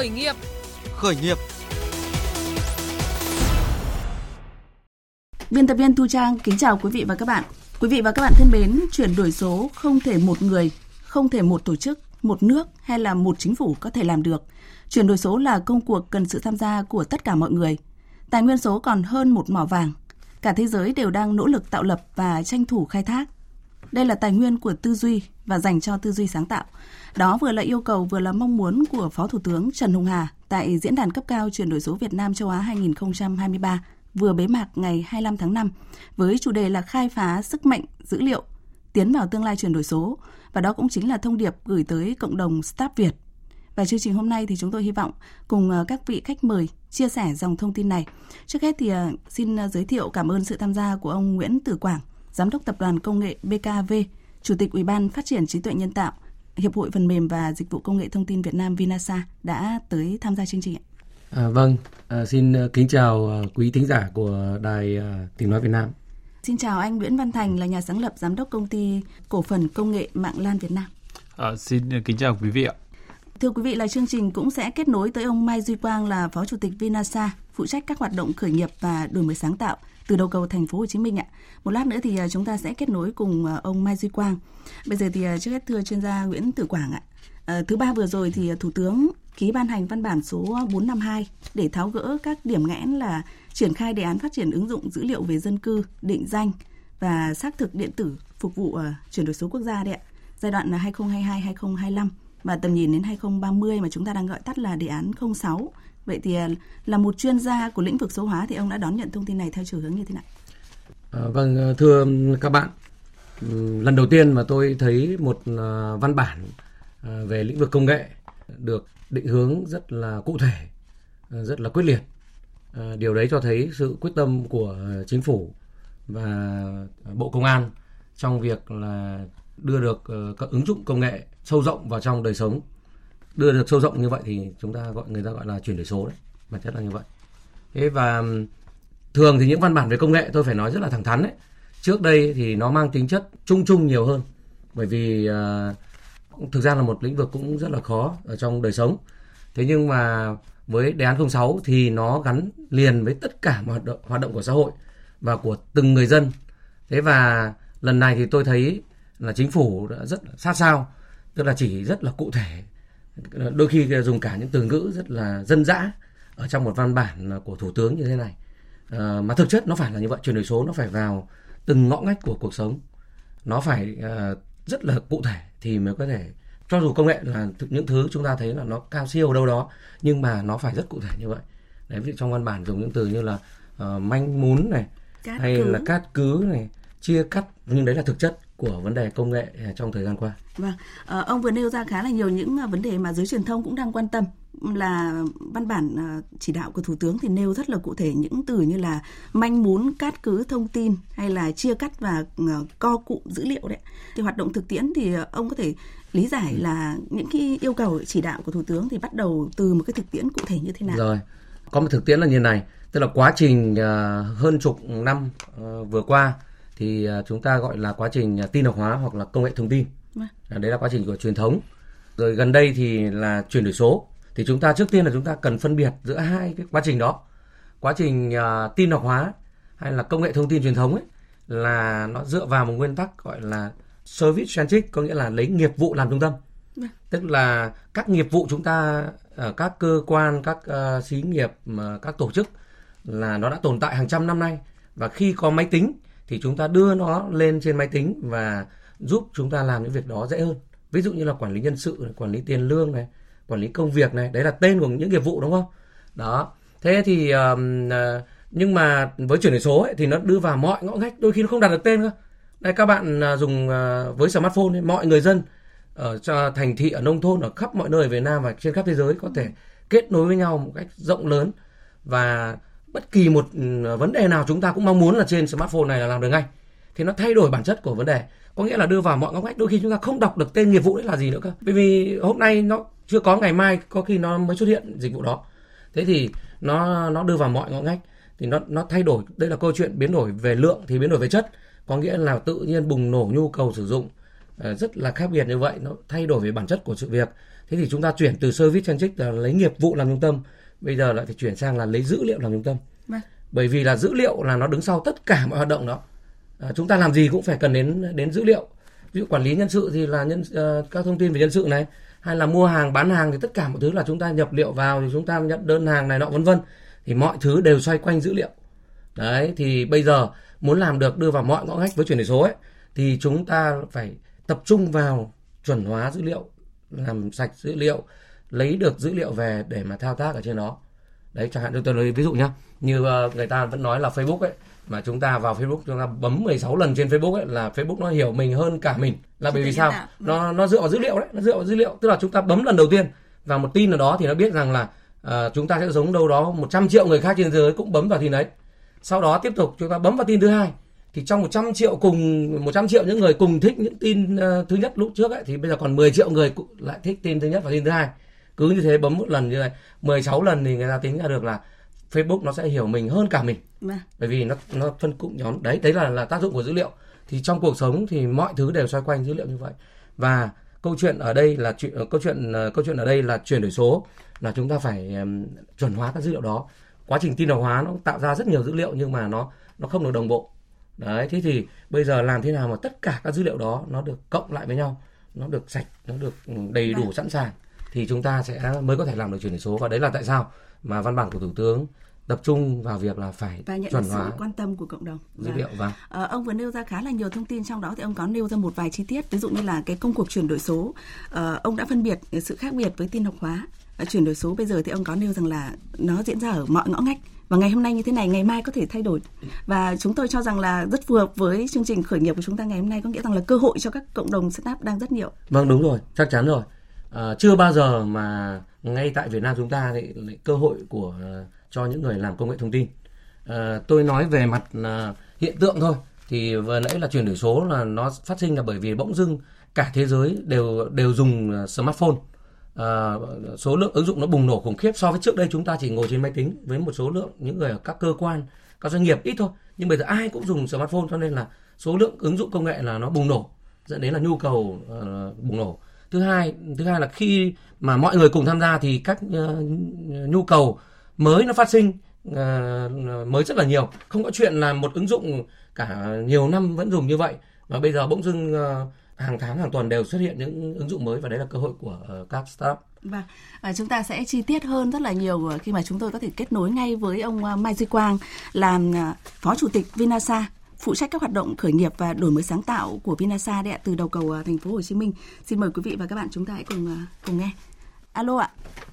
Khởi nghiệp. Khởi nghiệp. Biên tập viên Thu Trang kính chào quý vị và các bạn. Quý vị và các bạn thân mến, chuyển đổi số không thể một người, không thể một tổ chức, một nước hay là một chính phủ có thể làm được. Chuyển đổi số là công cuộc cần sự tham gia của tất cả mọi người. Tài nguyên số còn hơn một mỏ vàng. Cả thế giới đều đang nỗ lực tạo lập và tranh thủ khai thác. Đây là tài nguyên của tư duy và dành cho tư duy sáng tạo. Đó vừa là yêu cầu vừa là mong muốn của Phó Thủ tướng Trần Hùng Hà tại Diễn đàn cấp cao chuyển đổi số Việt Nam châu Á 2023 vừa bế mạc ngày 25 tháng 5 với chủ đề là khai phá sức mạnh dữ liệu, tiến vào tương lai chuyển đổi số và đó cũng chính là thông điệp gửi tới cộng đồng Startup Việt. Và chương trình hôm nay thì chúng tôi hy vọng cùng ờ, các vị khách mời chia sẻ dòng thông tin này. Trước hết thì ờ, xin ờ, giới thiệu cảm ơn sự tham gia của ông Nguyễn Tử Quảng, Giám đốc Tập đoàn Công nghệ BKV, Chủ tịch Ủy ban Phát triển trí tuệ nhân tạo, Hiệp hội Phần mềm và Dịch vụ Công nghệ Thông tin Việt Nam Vinasa đã tới tham gia chương trình ạ. À, vâng, à, xin ờ, kính chào ờ, quý thính giả của Đài à, Tiếng Nói Việt Nam. Xin chào anh Nguyễn Văn Thành là nhà sáng lập giám đốc công ty cổ phần công nghệ Mạng Lan Việt Nam. À, xin kính chào quý vị ạ. Thưa quý vị là chương trình cũng sẽ kết nối tới ông Mai Duy Quang là phó chủ tịch Vinasa, phụ trách các hoạt động khởi nghiệp và đổi mới sáng tạo từ đầu cầu thành phố Hồ Chí Minh ạ. Một lát nữa thì à, chúng ta sẽ kết nối cùng à, ông Mai Duy Quang. Bây giờ thì à, trước hết thưa chuyên gia Nguyễn Tử Quảng ạ. À, thứ ba vừa rồi thì Thủ tướng ký ban hành văn bản số 452 để tháo gỡ các điểm nghẽn là triển khai đề án phát triển ứng dụng dữ liệu về dân cư, định danh và xác thực điện tử phục vụ chuyển đổi số quốc gia đấy ạ. Giai đoạn là 2022-2025 và tầm nhìn đến 2030 mà chúng ta đang gọi tắt là đề án 06. Vậy thì à, là một chuyên gia của lĩnh vực số hóa thì ông đã đón nhận thông tin này theo chiều hướng như thế nào? À, vâng, à, thưa các bạn, ừ, lần đầu tiên mà tôi thấy một à, văn bản về lĩnh vực công nghệ được định hướng rất là cụ thể, rất là quyết liệt. Điều đấy cho thấy sự quyết tâm của chính phủ và Bộ Công an trong việc là đưa được ờ, các ứng dụng công nghệ sâu rộng vào trong đời sống. Đưa được sâu rộng như vậy thì chúng ta gọi người ta gọi là chuyển đổi số đấy, bản chất là như vậy. Thế và thường thì những văn bản về công nghệ tôi phải nói rất là thẳng thắn đấy. Trước đây thì nó mang tính chất chung chung nhiều hơn bởi vì uh, thực ra là một lĩnh vực cũng rất là khó ở trong đời sống. Thế nhưng mà với đề án 06 thì nó gắn liền với tất cả mọi hoạt động, hoạt động của xã hội và của từng người dân. Thế và lần này thì tôi thấy là chính phủ đã rất sát sao, tức là chỉ rất là cụ thể. Đôi khi dùng cả những từ ngữ rất là dân dã ở trong một văn bản của thủ tướng như thế này. À, mà thực chất nó phải là như vậy, chuyển đổi số nó phải vào từng ngõ ngách của cuộc sống. Nó phải uh, rất là cụ thể thì mới có thể cho dù công nghệ là những thứ chúng ta thấy là nó cao siêu đâu đó nhưng mà nó phải rất cụ thể như vậy đấy ví dụ trong văn bản dùng những từ như là uh, manh mún này cát hay cứ. là cát cứ này chia cắt nhưng đấy là thực chất của vấn đề công nghệ trong thời gian qua. Vâng, à, ông vừa nêu ra khá là nhiều những vấn đề mà giới truyền thông cũng đang quan tâm là văn bản à, chỉ đạo của thủ tướng thì nêu rất là cụ thể những từ như là manh mún cát cứ thông tin hay là chia cắt và à, co cụm dữ liệu đấy. Thì hoạt động thực tiễn thì ông có thể lý giải là những cái yêu cầu chỉ đạo của thủ tướng thì bắt đầu từ một cái thực tiễn cụ thể như thế nào? Rồi có một thực tiễn là như này tức là quá trình hơn chục năm ờ, vừa qua thì chúng ta gọi là quá trình tin học hóa hoặc là công nghệ thông tin vâng. đấy là quá trình của truyền thống rồi gần đây thì là chuyển đổi số thì chúng ta trước tiên là chúng ta cần phân biệt giữa hai cái quá trình đó quá trình uh, tin học hóa hay là công nghệ thông tin truyền thống ấy là nó dựa vào một nguyên tắc gọi là service centric có nghĩa là lấy nghiệp vụ làm trung tâm. Vâng. tức là các nghiệp vụ chúng ta ở các cơ quan các uh, xí nghiệp các tổ chức là nó đã tồn tại hàng trăm năm nay và khi có máy tính thì chúng ta đưa nó lên trên máy tính và giúp chúng ta làm những việc đó dễ hơn. Ví dụ như là quản lý nhân sự quản lý tiền lương này quản lý công việc này. Đấy là tên của những nghiệp vụ đúng không? Đó. Thế thì um, nhưng mà với chuyển đổi số ấy, thì nó đưa vào mọi ngõ ngách đôi khi nó không đặt được tên cơ. Đây các bạn uh, dùng uh, với smartphone ấy, mọi người dân ở cho thành thị ở nông thôn ở khắp mọi nơi ở Việt Nam và trên khắp thế giới có thể kết nối với nhau một cách rộng lớn và bất kỳ một ừ, vấn đề nào chúng ta cũng mong muốn là trên smartphone này là làm được ngay. Thì nó thay đổi bản chất của vấn đề. Có nghĩa là đưa vào mọi ngóc ngách, đôi khi chúng ta không đọc được tên nghiệp vụ đấy là gì nữa cơ. Bởi vì hôm nay nó chưa có, ngày mai có khi nó mới xuất hiện dịch vụ đó. Thế thì nó nó đưa vào mọi ngõ ngách. Thì nó nó thay đổi. Đây là câu chuyện biến đổi về lượng thì biến đổi về chất. Có nghĩa là tự nhiên bùng nổ nhu cầu sử dụng. Ờ, rất là khác biệt như vậy. Nó thay đổi về bản chất của sự việc. Thế thì chúng ta chuyển từ service centric là lấy nghiệp vụ làm trung tâm bây giờ lại phải chuyển sang là lấy dữ liệu làm trung tâm. Vâng. bởi vì là dữ liệu là nó đứng sau tất cả mọi hoạt động đó. À, chúng ta làm gì cũng phải cần đến đến dữ liệu. Ví dụ quản lý nhân sự thì là nhân uh, các thông tin về nhân sự này hay là mua hàng bán hàng thì tất cả mọi thứ là chúng ta nhập liệu vào thì chúng ta nhận đơn hàng này nọ vân vân. Thì mọi thứ đều xoay quanh dữ liệu. Đấy thì bây giờ muốn làm được đưa vào mọi ngõ ngách với chuyển đổi số ấy thì chúng ta phải tập trung vào chuẩn hóa dữ liệu làm sạch dữ liệu lấy được dữ liệu về để mà thao tác ở trên đó. Đấy chẳng hạn tôi lấy ví dụ nhá như uh, người ta vẫn nói là Facebook ấy mà chúng ta vào Facebook chúng ta bấm 16 lần trên Facebook ấy là Facebook nó hiểu mình hơn cả mình. Là bởi vì sao? nó nó dựa vào dữ liệu đấy nó dựa vào dữ liệu. Tức là chúng ta bấm lần đầu tiên vào một tin nào đó thì nó biết rằng là uh, chúng ta sẽ giống đâu đó 100 triệu người khác trên thế giới cũng bấm vào tin đấy. Sau đó tiếp tục chúng ta bấm vào tin thứ hai thì trong 100 triệu cùng 100 triệu những người cùng thích những tin uh, thứ nhất lúc trước ấy thì bây giờ còn 10 triệu người lại thích tin thứ nhất và tin thứ hai cứ như thế bấm một lần như này 16 lần thì người ta tính ra được là Facebook nó sẽ hiểu mình hơn cả mình. Vâng. bởi vì nó nó phân cụm nhóm đấy đấy là là tác dụng của dữ liệu thì trong cuộc sống thì mọi thứ đều xoay quanh dữ liệu như vậy và câu chuyện ở đây là chuyện ờ, câu chuyện uh, câu chuyện ở đây là chuyển đổi số là chúng ta phải um, chuẩn hóa các dữ liệu đó quá trình tin học hóa nó tạo ra rất nhiều dữ liệu nhưng mà nó nó không được đồng bộ đấy thế thì bây giờ làm thế nào mà tất cả các dữ liệu đó nó được cộng lại với nhau nó được sạch nó được đầy đủ vâng. sẵn sàng thì chúng ta sẽ mới có thể làm được chuyển đổi số. Và đấy là tại sao mà văn bản của thủ tướng tập trung vào việc là phải và nhận chuẩn hóa sự quan tâm của cộng đồng. dữ liệu và à, ông vừa nêu ra khá là nhiều thông tin trong đó thì ông có nêu ra một vài chi tiết. Ví dụ như là cái công cuộc chuyển đổi số. À, ông đã phân biệt sự khác biệt với tin học hóa à, chuyển đổi số. Bây giờ thì ông có nêu rằng là nó diễn ra ở mọi ngõ ngách. Và ngày hôm nay như thế này ngày mai có thể thay đổi. Và chúng tôi cho rằng là rất phù hợp với chương trình khởi nghiệp của chúng ta ngày hôm nay. Có nghĩa rằng là cơ hội cho các cộng đồng startup đang rất nhiều. Vâng đúng rồi. Chắc chắn rồi à, chưa bao giờ mà ngay tại Việt Nam chúng ta thì cơ hội của uh, cho những người làm công nghệ thông tin. À, tôi nói về mặt uh, hiện tượng thôi. Thì vừa nãy là chuyển đổi số là nó phát sinh là bởi vì bỗng dưng cả thế giới đều đều dùng smartphone. À, số lượng ứng dụng nó bùng nổ khủng khiếp so với trước đây chúng ta chỉ ngồi trên máy tính với một số lượng những người ở các cơ quan các doanh nghiệp ít thôi. Nhưng bây giờ ai cũng dùng smartphone cho nên là số lượng ứng dụng công nghệ là nó bùng nổ dẫn đến là nhu cầu uh, bùng nổ thứ hai thứ hai là khi mà mọi người cùng tham gia thì các uh, nhu cầu mới nó phát sinh uh, mới rất là nhiều. Không có chuyện là một ứng dụng cả nhiều năm vẫn dùng như vậy. Mà bây giờ bỗng dưng uh, hàng tháng hàng tuần đều xuất hiện những ứng dụng mới và đấy là cơ hội của uh, các startup. Vâng, à, chúng ta sẽ chi tiết hơn rất là nhiều khi mà chúng tôi có thể kết nối ngay với ông Mai Duy Quang làm phó chủ tịch Vinasa phụ trách các hoạt động khởi nghiệp và đổi mới sáng tạo của Vinasa đấy ạ từ đầu cầu thành phố Hồ Chí Minh. Xin mời quý vị và các bạn chúng ta hãy cùng cùng nghe. Alo ạ.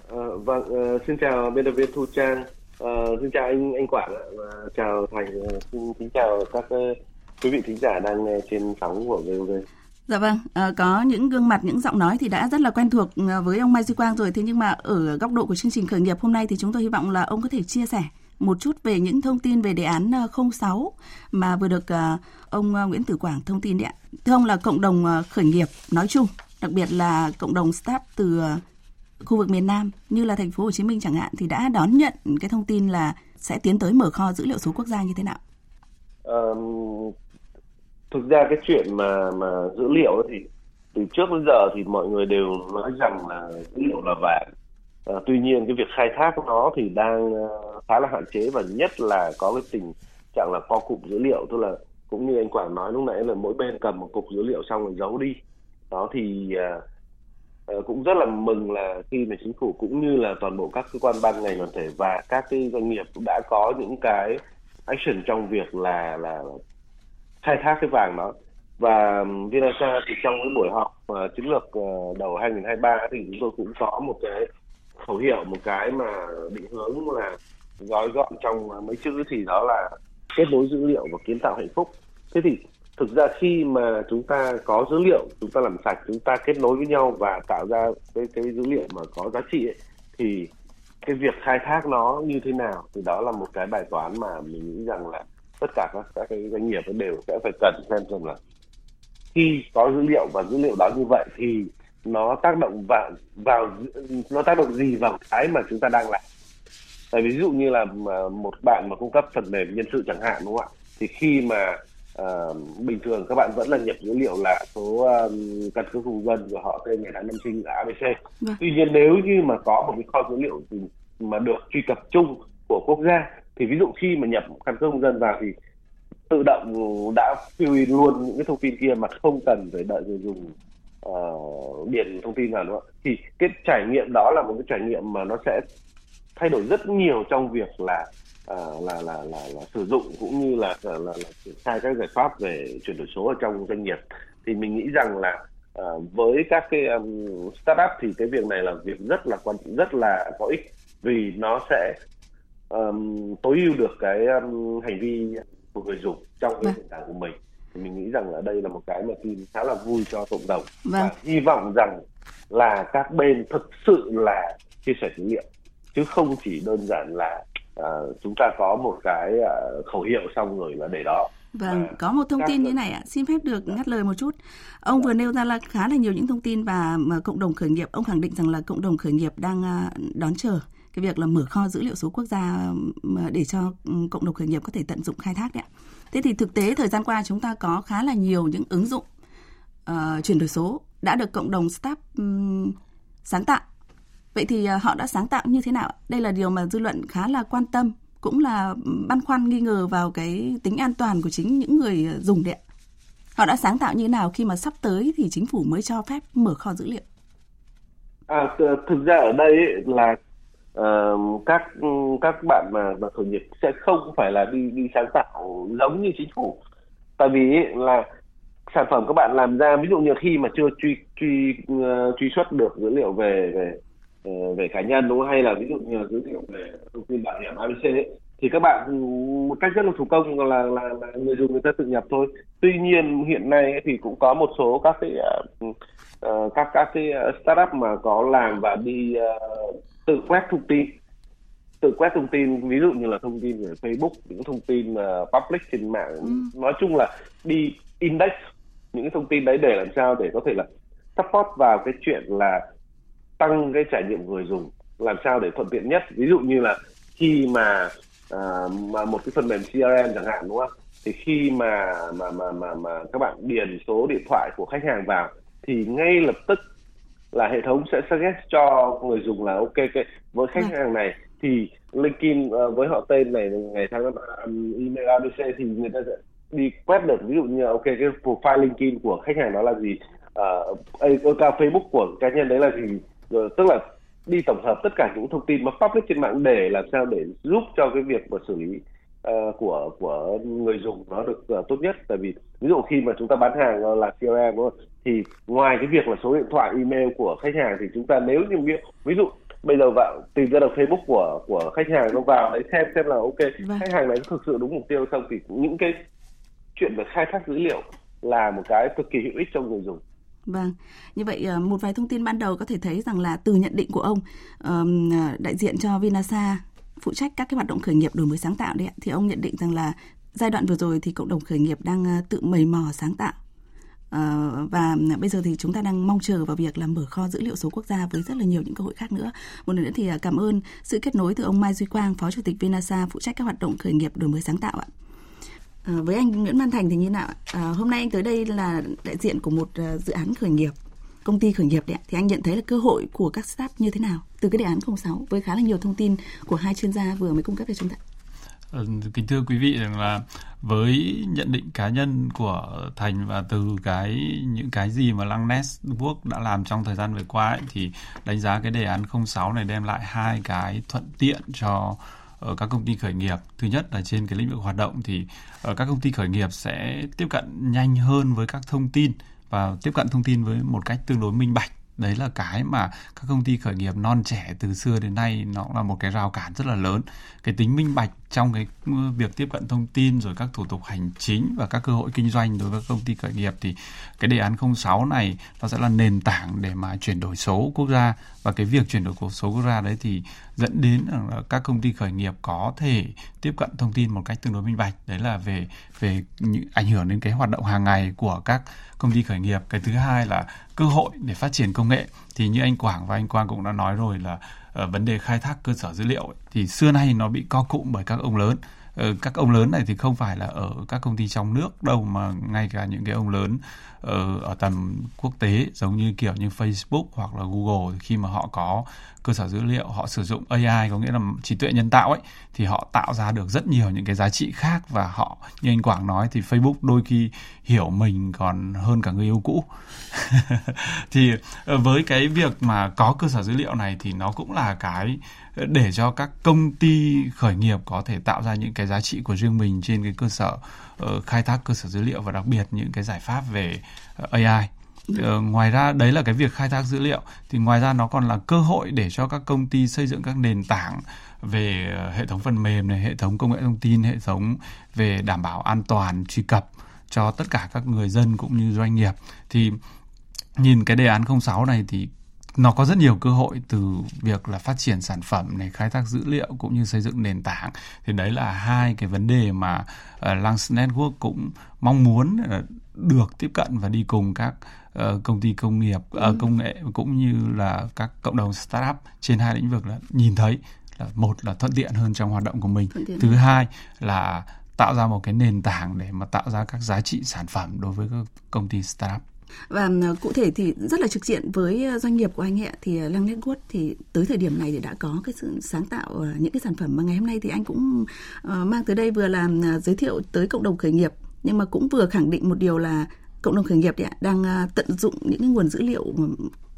À, vâng, uh, xin chào biên tập viên Thu Trang. Uh, xin chào anh anh Quảng ạ và chào Thành. Xin kính chào các uh, quý vị thính giả đang nghe trên sóng của VOV. Dạ vâng, à, có những gương mặt, những giọng nói thì đã rất là quen thuộc với ông Mai Duy Quang rồi. Thế nhưng mà ở góc độ của chương trình khởi nghiệp hôm nay thì chúng tôi hy vọng là ông có thể chia sẻ một chút về những thông tin về đề án ờ, 06 mà vừa được ờ, ông ờ, Nguyễn Tử Quảng thông tin đấy ạ. Thưa ông là cộng đồng khởi nghiệp nói chung, đặc biệt là cộng đồng startup từ khu vực miền Nam như là thành phố Hồ Chí Minh chẳng hạn thì đã đón nhận cái thông tin là sẽ tiến tới mở kho dữ liệu số quốc gia như thế nào? Um, thực ra cái chuyện mà mà dữ liệu thì từ trước đến giờ thì mọi người đều nói rằng là dữ liệu là vàng. À, tuy nhiên cái việc khai thác nó thì đang uh, khá là hạn chế và nhất là có cái tình trạng là co cụm dữ liệu. Tức là cũng như anh Quảng nói lúc nãy là mỗi bên cầm một cục dữ liệu xong rồi giấu đi. Đó thì uh, cũng rất là mừng là khi mà chính phủ cũng như là toàn bộ các cơ quan ban ngành đoàn thể và các cái doanh nghiệp cũng đã có những cái action trong việc là là khai thác cái vàng đó. Và Vinasa thì trong cái buổi họp uh, chiến lược uh, đầu 2023 thì chúng tôi cũng có một cái khẩu hiệu một cái mà định hướng là gói gọn trong mấy chữ thì đó là kết nối dữ liệu và kiến tạo hạnh phúc. Thế thì thực ra khi mà chúng ta có dữ liệu chúng ta làm sạch chúng ta kết nối với nhau và tạo ra cái cái dữ liệu mà có giá trị ấy, thì cái việc khai thác nó như thế nào thì đó là một cái bài toán mà mình nghĩ rằng là tất cả các các cái doanh nghiệp đều sẽ phải cần xem xem là khi có dữ liệu và dữ liệu đó như vậy thì nó tác động vào vào nó tác động gì vào cái mà chúng ta đang làm tại ví dụ như là một bạn mà cung cấp phần mềm nhân sự chẳng hạn đúng không ạ thì khi mà uh, bình thường các bạn vẫn là nhập dữ liệu là số um, căn cước công dân của họ tên ngày tháng năm sinh là ABC. Vâng. Tuy nhiên nếu như mà có một cái kho dữ liệu mà được truy cập chung của quốc gia thì ví dụ khi mà nhập căn cước công dân vào thì tự động đã fill in luôn những cái thông tin kia mà không cần phải đợi người dùng uh, điền thông tin vào nữa thì cái trải nghiệm đó là một cái trải nghiệm mà nó sẽ thay đổi rất nhiều trong việc là uh, là, là là là sử dụng cũng như là là, là, là triển khai các giải pháp về chuyển đổi số ở trong doanh nghiệp thì mình nghĩ rằng là uh, với các cái um, startup thì cái việc này là việc rất là quan rất là có ích vì nó sẽ um, tối ưu được cái um, hành vi của người dùng trong cái vâng. nền tảng của mình thì mình nghĩ rằng là đây là một cái mà tin khá là vui cho cộng đồng vâng. và hy vọng rằng là các bên thực sự là chia sẻ dữ liệu chứ không chỉ đơn giản là uh, chúng ta có một cái uh, khẩu hiệu xong rồi là để đó Vâng, có một thông tin như này ạ, xin phép được ngắt lời một chút. Ông vừa nêu ra là khá là nhiều những thông tin và mà cộng đồng khởi nghiệp, ông khẳng định rằng là cộng đồng khởi nghiệp đang à, đón chờ cái việc là mở kho dữ liệu số quốc gia để cho cộng đồng khởi nghiệp có thể tận dụng khai thác đấy ạ. Thế thì thực tế thời gian qua chúng ta có khá là nhiều những ứng dụng uh, chuyển đổi số đã được cộng đồng startup um, sáng tạo. Vậy thì ờ, họ đã sáng tạo như thế nào? Đây là điều mà dư luận khá là quan tâm, cũng là ừ, băn khoăn nghi ngờ vào cái tính an toàn của chính những người ờ, dùng đấy. Họ đã sáng tạo như thế nào khi mà sắp tới thì chính phủ mới cho phép mở kho dữ liệu? À, thực ra ở đây là uh, các ừ, các bạn mà mà khởi nghiệp sẽ không phải là đi đi sáng tạo giống như chính phủ tại vì là sản phẩm các bạn làm ra ví dụ như khi mà chưa truy truy uh, truy xuất được dữ liệu về về về cá nhân đúng không? Hay là ví dụ như là dữ liệu về thông tin bảo hiểm ABC ấy, thì các bạn một cách rất là thủ công là, là là người dùng người ta tự nhập thôi. Tuy nhiên hiện nay thì cũng có một số các cái uh, các các cái startup mà có làm và đi uh, tự quét thông tin. Tự quét thông tin ví dụ như là thông tin về Facebook những thông tin uh, public trên mạng. Ừ. nói chung là đi index những cái thông tin đấy để làm sao để có thể là support vào cái chuyện là tăng cái trải nghiệm người dùng làm sao để thuận tiện nhất. Ví dụ như là khi mà uh, mà một cái phần mềm CRM chẳng hạn đúng không? Thì khi mà mà mà mà mà các bạn điền số điện thoại của khách hàng vào thì ngay lập tức là hệ thống sẽ suggest cho người dùng là ok cái với khách vâng. hàng này thì linkin uh, với họ tên này ngày tháng um, email abc thì người ta sẽ đi quét được. Ví dụ như ok cái profile linkin của khách hàng đó là gì? Uh, account facebook của cá nhân đấy là gì rồi tức là đi tổng hợp tất cả những thông tin mà public trên mạng để làm sao để giúp cho cái việc mà xử lý uh, của của người dùng nó được uh, tốt nhất tại vì ví dụ khi mà chúng ta bán hàng là CRM đúng không? thì ngoài cái việc là số điện thoại email của khách hàng thì chúng ta nếu như ví, dụ bây giờ vào tìm ra được Facebook của của khách hàng nó vào đấy xem xem là ok vâng. khách hàng đấy thực sự đúng mục tiêu xong thì những cái chuyện về khai thác dữ liệu là một cái cực kỳ hữu ích cho người dùng. Vâng, như vậy ờ, một vài thông tin ban đầu có thể thấy rằng là từ nhận định của ông ờ, đại diện cho Vinasa phụ trách các cái hoạt động khởi nghiệp đổi mới sáng tạo đấy thì ông nhận định rằng là giai đoạn vừa rồi thì cộng đồng khởi nghiệp đang ờ, tự mầy mò sáng tạo và bây giờ thì chúng ta đang mong chờ vào việc là mở kho dữ liệu số quốc gia với rất là nhiều những cơ hội khác nữa. Một lần nữa thì cảm ơn sự kết nối từ ông Mai Duy Quang, Phó Chủ tịch Vinasa phụ trách các hoạt động khởi nghiệp đổi mới sáng tạo ạ. Ờ, với anh Nguyễn Văn Thành thì như nào? À, hôm nay anh tới đây là đại diện của một uh, dự án khởi nghiệp công ty khởi nghiệp đấy thì anh nhận thấy là cơ hội của các startup như thế nào từ cái đề án 06 với khá là nhiều thông tin của hai chuyên gia vừa mới cung cấp cho chúng ta. Kính thưa quý vị rằng là với nhận định cá nhân của Thành và từ cái những cái gì mà Lăng Network đã làm trong thời gian vừa qua ấy, thì đánh giá cái đề án 06 này đem lại hai cái thuận tiện cho ở các công ty khởi nghiệp. Thứ nhất là trên cái lĩnh vực hoạt động thì ở các công ty khởi nghiệp sẽ tiếp cận nhanh hơn với các thông tin và tiếp cận thông tin với một cách tương đối minh bạch. Đấy là cái mà các công ty khởi nghiệp non trẻ từ xưa đến nay nó là một cái rào cản rất là lớn. Cái tính minh bạch trong cái ừ, việc tiếp cận thông tin rồi các thủ tục hành chính và các cơ hội kinh doanh đối với công ty khởi nghiệp thì cái đề án 06 này nó sẽ là nền tảng để mà chuyển đổi số quốc gia và cái việc chuyển đổi số quốc gia đấy thì dẫn đến là các công ty khởi nghiệp có thể tiếp cận thông tin một cách tương đối minh bạch. Đấy là về về những ảnh hưởng đến cái hoạt động hàng ngày của các công ty khởi nghiệp. Cái thứ hai là cơ hội để phát triển công nghệ. Thì như anh Quảng và anh Quang cũng đã nói rồi là uh, vấn đề khai thác cơ sở dữ liệu ấy, thì xưa nay nó bị co cụm bởi các ông lớn. Ờ, các ông lớn này thì không phải là ở các công ty trong nước đâu mà ngay cả những cái ông lớn ở, ở tầm quốc tế giống như kiểu như Facebook hoặc là Google khi mà họ có cơ sở dữ liệu họ sử dụng AI có nghĩa là trí tuệ nhân tạo ấy thì họ tạo ra được rất nhiều những cái giá trị khác và họ như anh Quảng nói thì Facebook đôi khi hiểu mình còn hơn cả người yêu cũ. Thì ờ, với cái việc mà có cơ sở dữ liệu này thì nó cũng là cái để cho các công ty khởi nghiệp có thể tạo ra những cái giá trị của riêng mình trên cái cơ sở uh, Ờ, khai thác cơ sở dữ liệu và đặc biệt những cái giải pháp về ờ, AI Ờ, ngoài ra đấy là cái việc khai thác dữ liệu thì ngoài ra nó còn là cơ hội để cho các công ty xây dựng các nền tảng về ờ, hệ thống phần mềm này hệ thống công nghệ thông tin hệ thống về đảm bảo an toàn truy cập cho tất cả các người dân cũng như doanh nghiệp. Thì nhìn cái đề án 06 này thì nó có rất nhiều cơ hội từ việc là phát triển sản phẩm này khai thác dữ liệu cũng như xây dựng nền tảng. Thì đấy là hai cái vấn đề mà uh, Lance Network cũng mong muốn uh, được tiếp cận và đi cùng các uh, công ty công nghiệp uh, ừ. công nghệ cũng như là các cộng đồng startup trên hai lĩnh vực là nhìn thấy là một là thuận tiện hơn trong hoạt động của mình. Thứ hai là tạo ra một cái nền tảng để mà tạo ra các giá trị sản phẩm đối với các công ty startup và ờ, cụ thể thì rất là trực diện với ờ, doanh nghiệp của anh ạ. Thì ờ, Lăng Network thì tới thời điểm này thì đã có cái sự sáng tạo những cái sản phẩm mà ngày hôm nay thì anh cũng mang tới đây vừa làm giới thiệu tới cộng đồng khởi nghiệp. Nhưng mà cũng vừa khẳng định một điều là cộng đồng khởi nghiệp thì đang tận dụng những cái nguồn dữ liệu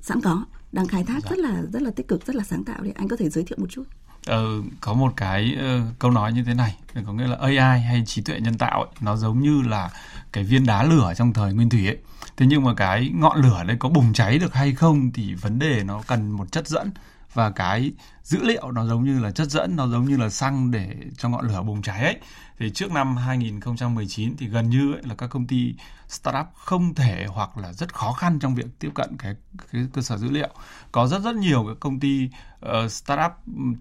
sẵn có đang khai thác dạ. rất là rất là tích cực rất là sáng tạo. Thì anh có thể giới thiệu một chút. Ờ, có một cái uh, câu nói như thế này có nghĩa là AI hay trí tuệ nhân tạo ấy, nó giống như là cái viên đá lửa trong thời nguyên thủy ấy thế nhưng mà cái ngọn lửa đấy có bùng cháy được hay không thì vấn đề nó cần một chất dẫn. Và cái dữ liệu nó giống như là chất dẫn, nó giống như là xăng để cho ngọn lửa bùng cháy ấy thì trước năm 2019 thì gần như ấy là các công ty startup không thể hoặc là rất khó khăn trong việc tiếp cận cái, cái cơ sở dữ liệu. Có rất rất nhiều các công ty uh, startup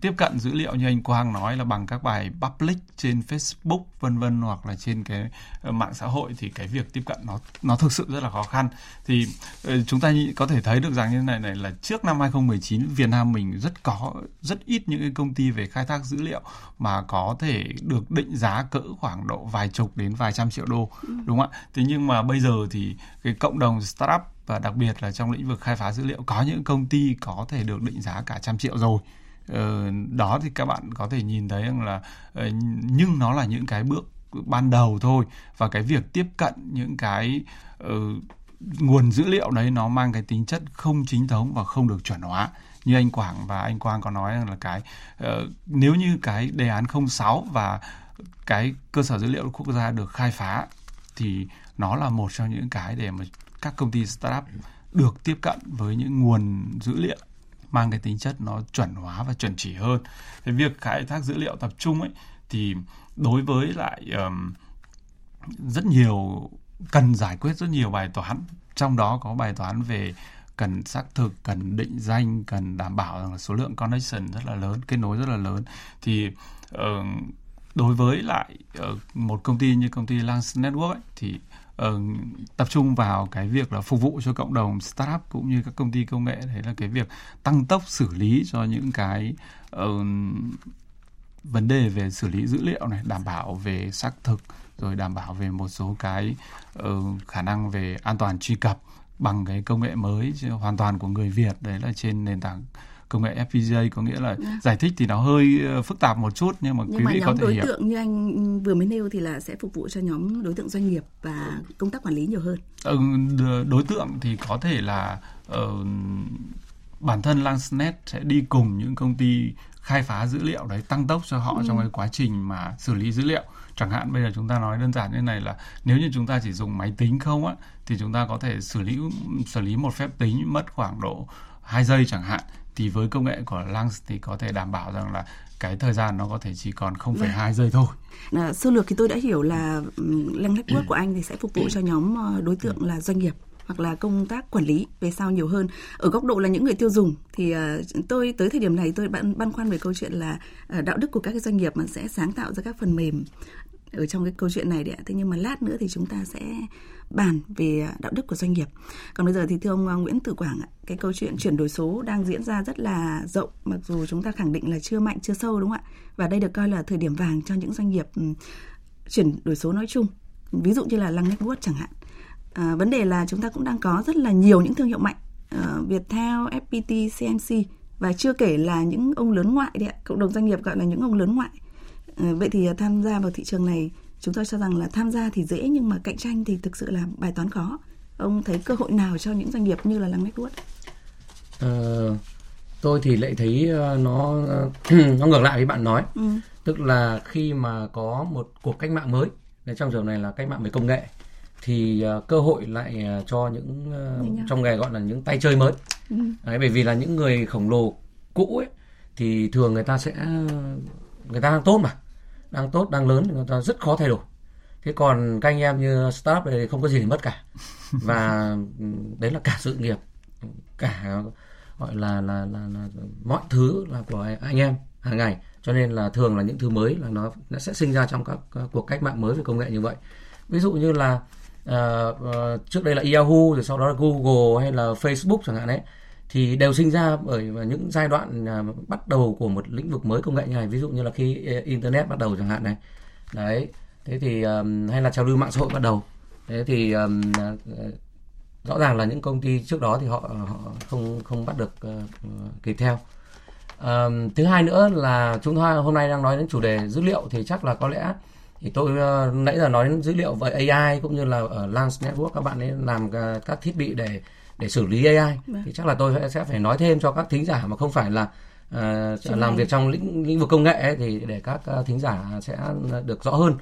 tiếp cận dữ liệu như anh Quang nói là bằng các bài public trên Facebook vân vân hoặc là trên cái uh, mạng xã hội thì cái việc tiếp cận nó nó thực sự rất là khó khăn. Thì uh, chúng ta có thể thấy được rằng như này này là trước năm 2019 Việt Nam mình rất có rất ít những cái công ty về khai thác dữ liệu mà có thể được định giá cỡ khoảng độ vài chục đến vài trăm triệu đô ừ. đúng không ạ? Thế nhưng mà bây giờ thì cái cộng đồng startup và đặc biệt là trong lĩnh vực khai phá dữ liệu có những công ty có thể được định giá cả trăm triệu rồi. Ờ, đó thì các bạn có thể nhìn thấy rằng là ờ, nhưng nó là những cái bước ban đầu thôi. Và cái việc tiếp cận những cái uh, nguồn dữ liệu đấy nó mang cái tính chất không chính thống và không được chuẩn hóa. Như anh Quảng và anh Quang có nói rằng là cái uh, nếu như cái đề án 06 và cái cơ sở dữ liệu quốc gia được khai phá thì nó là một trong những cái để mà các công ty startup được tiếp cận với những nguồn dữ liệu mang cái tính chất nó chuẩn hóa và chuẩn chỉ hơn. Cái việc khai thác dữ liệu tập trung ấy thì đối với lại um, rất nhiều cần giải quyết rất nhiều bài toán trong đó có bài toán về cần xác thực cần định danh cần đảm bảo rằng là số lượng connection rất là lớn kết nối rất là lớn thì uh, đối với lại uh, một công ty như công ty Lance Network ấy, thì uh, tập trung vào cái việc là phục vụ cho cộng đồng startup cũng như các công ty công nghệ. Đấy là cái việc tăng tốc xử lý cho những cái uh, vấn đề về xử lý dữ liệu này đảm bảo về xác thực rồi đảm bảo về một số cái uh, khả năng về an toàn truy cập bằng cái công nghệ mới hoàn toàn của người Việt. Đấy là trên nền tảng công nghệ FPGA có nghĩa là. Dạ. giải thích thì nó hơi ờ, phức tạp một chút nhưng mà nhưng quý mà vị có thể đối hiểu. tượng như anh vừa mới nêu thì là sẽ phục vụ cho nhóm đối tượng doanh nghiệp và công tác quản lý nhiều hơn. Ừ, đối tượng thì có thể là uh, bản thân Lansnet sẽ đi cùng những công ty khai phá dữ liệu đấy tăng tốc cho họ ừ. trong cái quá trình mà xử lý dữ liệu chẳng hạn bây giờ chúng ta nói đơn giản như này là nếu như chúng ta chỉ dùng máy tính không á thì chúng ta có thể xử lý xử lý một phép tính mất khoảng độ 2 giây chẳng hạn thì với công nghệ của Lance thì có thể đảm bảo rằng là cái thời gian nó có thể chỉ còn 0,2 vâng. giây thôi. À, sơ lược thì tôi đã hiểu là Lăng Network của anh thì sẽ phục vụ cho nhóm ờ, đối tượng là doanh nghiệp hoặc là công tác quản lý về sau nhiều hơn ở góc độ là những người tiêu dùng thì uh, tôi tới thời điểm này tôi băn băn khoăn về câu chuyện là uh, đạo đức của các cái doanh nghiệp mà sẽ sáng tạo ra các phần mềm ở trong cái câu chuyện này đấy ạ. Thế nhưng mà lát nữa thì chúng ta sẽ bàn về đạo đức của doanh nghiệp. Còn bây giờ thì thưa ông à, Nguyễn Tử Quảng ạ, cái câu chuyện chuyển đổi số đang diễn ra rất là rộng mặc dù chúng ta khẳng định là chưa mạnh chưa sâu đúng không ạ? Và đây được coi là thời điểm vàng cho những doanh nghiệp chuyển đổi số nói chung. Ví dụ như là Lăng Network chẳng hạn. À, vấn đề là chúng ta cũng đang có rất là nhiều những thương hiệu mạnh uh, Viettel, FPT, CNC và chưa kể là những ông lớn ngoại đấy ạ, cộng đồng doanh nghiệp gọi là những ông lớn ngoại. Uh, vậy thì uh, tham gia vào thị trường này chúng tôi cho rằng là tham gia thì dễ nhưng mà cạnh tranh thì thực sự là bài toán khó. Ông thấy cơ hội nào cho những doanh nghiệp như là Lăng Network? Uh, tôi thì lại thấy nó nó ngược lại với bạn nói. Ừ. Tức là khi mà có một cuộc cách mạng mới, trong trường này là cách mạng về công nghệ thì uh, cơ hội lại uh, cho những uh, trong nghề gọi là những tay chơi mới ừ. Đấy, bởi vì là những người khổng lồ cũ ấy thì thường người ta sẽ người ta đang tốt mà đang tốt đang lớn thì người ta rất khó thay đổi. Thế còn các anh em như startup này thì không có gì để mất cả. Và ừ, đấy là cả sự nghiệp cả gọi là là, là là mọi thứ là của anh em hàng ngày. Cho nên là thường là những thứ mới là nó, nó sẽ sinh ra trong các, các cuộc cách mạng mới về công nghệ như vậy. Ví dụ như là uh, uh, trước đây là Yahoo rồi sau đó là Google hay là Facebook chẳng hạn đấy thì đều sinh ra bởi những giai đoạn à, bắt đầu của một lĩnh vực mới công nghệ như này. Ví dụ như là khi à, internet bắt đầu chẳng hạn này. Đấy thế thì hay là trào lưu mạng xã hội bắt đầu. Thế thì à, rõ ràng là những công ty trước đó thì họ, họ không không bắt được ờ, kịp theo. Thứ hai nữa là chúng ta hôm nay đang nói đến chủ đề dữ liệu thì chắc là có lẽ thì tôi ờ, nãy giờ nói đến dữ liệu về AI cũng như là ở Lance Network các bạn ấy làm ờ, các thiết bị để để xử lý AI vâng. thì chắc là tôi sẽ phải nói thêm cho các thính giả mà không phải là uh, làm việc trong lĩnh lĩnh vực công nghệ ấy, thì để các uh, thính giả sẽ được rõ hơn.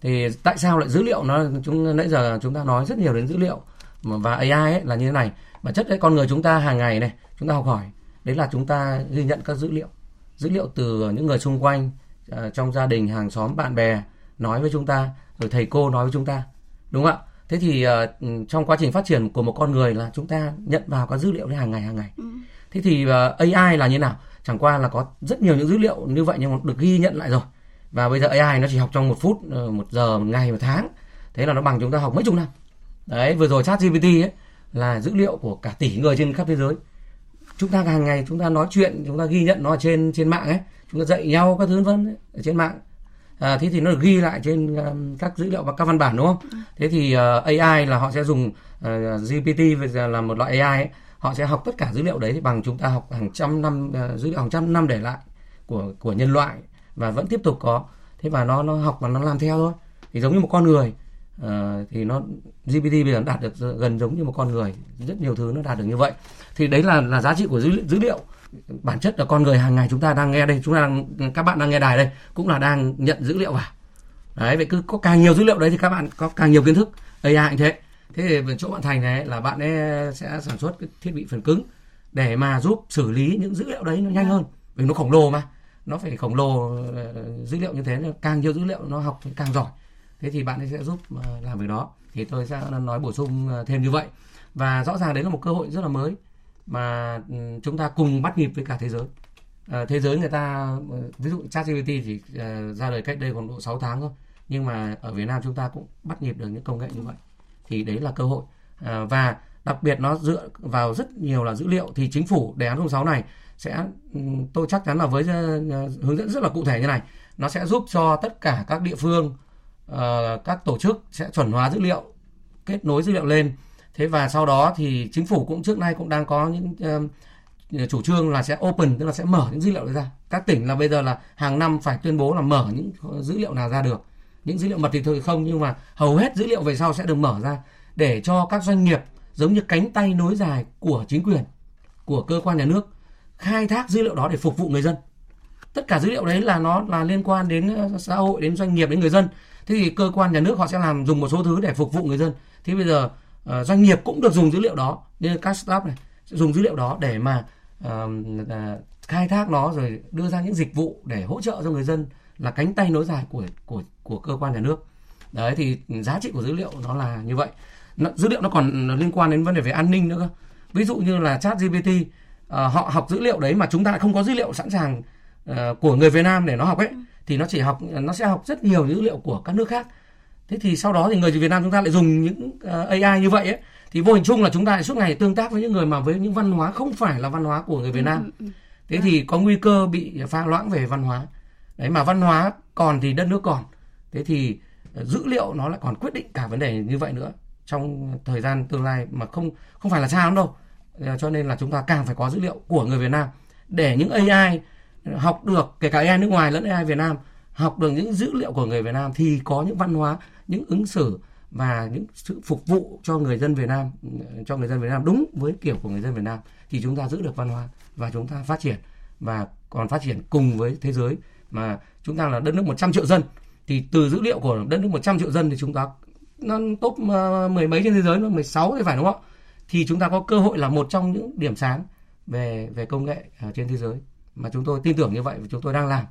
Thì tại sao lại dữ liệu nó chúng nãy giờ chúng ta nói rất nhiều đến dữ liệu và AI ấy là như thế này. Bản chất đấy con người chúng ta hàng ngày này chúng ta học hỏi đấy là chúng ta ghi nhận các dữ liệu. Dữ liệu từ những người xung quanh uh, trong gia đình hàng xóm bạn bè nói với chúng ta rồi thầy cô nói với chúng ta. Đúng không ạ thế thì uh, trong quá trình phát triển của một con người là chúng ta nhận vào các dữ liệu đấy hàng ngày hàng ngày. Ừ. thế thì uh, AI là như nào? Chẳng qua là có rất nhiều những dữ liệu như vậy nhưng mà được ghi nhận lại rồi. Và bây giờ AI nó chỉ học trong một phút uh, một giờ một ngày một tháng. Thế là nó bằng chúng ta học mấy chục năm. Đấy vừa rồi chat GPT ấy là dữ liệu của cả tỷ người trên khắp thế giới. Chúng ta hàng ngày chúng ta nói chuyện chúng ta ghi nhận nó ở trên trên mạng ấy. Chúng ta dạy nhau các thứ vân ở trên mạng à, thế thì nó được ghi lại trên um, các dữ liệu và các văn bản đúng không? Ừ. thế thì uh, AI là họ sẽ dùng uh, GPT là một loại AI ấy, họ sẽ học tất cả dữ liệu đấy bằng chúng ta học hàng trăm năm uh, dữ liệu hàng trăm năm để lại của của nhân loại và vẫn tiếp tục có. Thế và nó nó học và nó làm theo thôi. Thì giống như một con người uh, thì nó GPT bây giờ đạt được gần giống như một con người. Rất nhiều thứ nó đạt được như vậy. Thì đấy là là giá trị của dữ, dữ liệu bản chất là con người hàng ngày chúng ta đang nghe đây chúng ta đang, các bạn đang nghe đài đây cũng là đang nhận dữ liệu vào. Đấy vậy cứ có càng nhiều dữ liệu đấy thì các bạn có càng nhiều kiến thức AI như thế. Thế thì chỗ bạn thành này là bạn ấy sẽ sản xuất cái thiết bị phần cứng để mà giúp xử lý những dữ liệu đấy nó nhanh hơn. Vì nó khổng lồ mà nó phải khổng lồ ờ, dữ liệu như thế càng nhiều dữ liệu nó học thì càng giỏi. Thế thì bạn ấy sẽ giúp ờ, làm việc đó. Thì tôi sẽ nói bổ sung ờ, thêm như vậy. Và rõ ràng đấy là một cơ hội rất là mới mà ừ, chúng ta cùng bắt nhịp với cả thế giới. À, thế giới người ta ừ, ví dụ ChatGPT chỉ uh, ờ, ra đời cách đây còn độ 6 tháng thôi nhưng mà ở Việt Nam chúng ta cũng bắt nhịp được những công nghệ như vậy. Thì đấy là cơ hội. À, và đặc biệt nó dựa vào rất nhiều là dữ liệu thì chính phủ đề án 06 này sẽ ừ, tôi chắc chắn là với hướng dẫn rất là cụ thể như này. Nó sẽ giúp cho tất cả các địa phương uh, các tổ chức sẽ chuẩn hóa dữ liệu kết nối dữ liệu lên thế và sau đó thì chính phủ cũng trước nay cũng đang có những uh, chủ trương là sẽ open tức là sẽ mở những dữ liệu ra. Các tỉnh là bây giờ là hàng năm phải tuyên bố là mở những dữ liệu nào ra được. Những dữ liệu mật thì thôi không nhưng mà hầu hết dữ liệu về sau sẽ được mở ra để cho các doanh nghiệp giống như cánh tay nối dài của chính quyền của cơ quan nhà nước khai thác dữ liệu đó để phục vụ người dân. Tất cả dữ liệu đấy là nó là liên quan đến xã hội đến doanh nghiệp đến người dân. Thế thì cơ quan nhà nước họ sẽ làm dùng một số thứ để phục vụ người dân. Thế bây giờ uh, doanh nghiệp cũng được dùng dữ liệu đó. Như các startup này sẽ dùng dữ liệu đó để mà uh, uh, khai thác nó rồi đưa ra những dịch vụ để hỗ trợ cho người dân là cánh tay nối dài của của của cơ quan nhà nước. Đấy thì giá trị của dữ liệu nó là như vậy. Nó, dữ liệu nó còn liên quan đến vấn đề về an ninh nữa cơ. Ví dụ như là chat gpt uh, họ học dữ liệu đấy mà chúng ta lại không có dữ liệu sẵn sàng uh, của người Việt Nam để nó học ấy thì nó chỉ học nó sẽ học rất nhiều dữ liệu của các nước khác thế thì sau đó thì người Việt Nam chúng ta lại dùng những ờ, AI như vậy ấy thì vô hình chung là chúng ta lại suốt ngày tương tác với những người mà với những văn hóa không phải là văn hóa của người Việt Nam. Ừ, ừ, ừ. thế thì có nguy cơ bị pha loãng về văn hóa. Đấy mà văn hóa còn thì đất nước còn. Thế thì ờ, dữ liệu nó lại còn quyết định cả vấn đề như vậy nữa trong thời gian tương lai mà không không phải là xa lắm đâu. Ờ, cho nên là chúng ta càng phải có dữ liệu của người Việt Nam để những AI học được kể cả AI nước ngoài lẫn AI Việt Nam học được những dữ liệu của người Việt Nam thì có những văn hóa những ứng xử và những sự phục vụ cho người dân Việt Nam, cho người dân Việt Nam đúng với kiểu của người dân Việt Nam thì chúng ta giữ được văn hóa và chúng ta phát triển và còn phát triển cùng với thế giới. Mà chúng ta là đất nước 100 triệu dân thì từ dữ liệu của đất nước 100 triệu dân thì chúng ta, nó top ờ, mười mấy trên thế giới, nó 16 thì phải đúng không? Thì chúng ta có cơ hội là một trong những điểm sáng về về công nghệ ở trên thế giới. Mà chúng tôi tin tưởng như vậy và chúng tôi đang làm